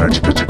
Judge, but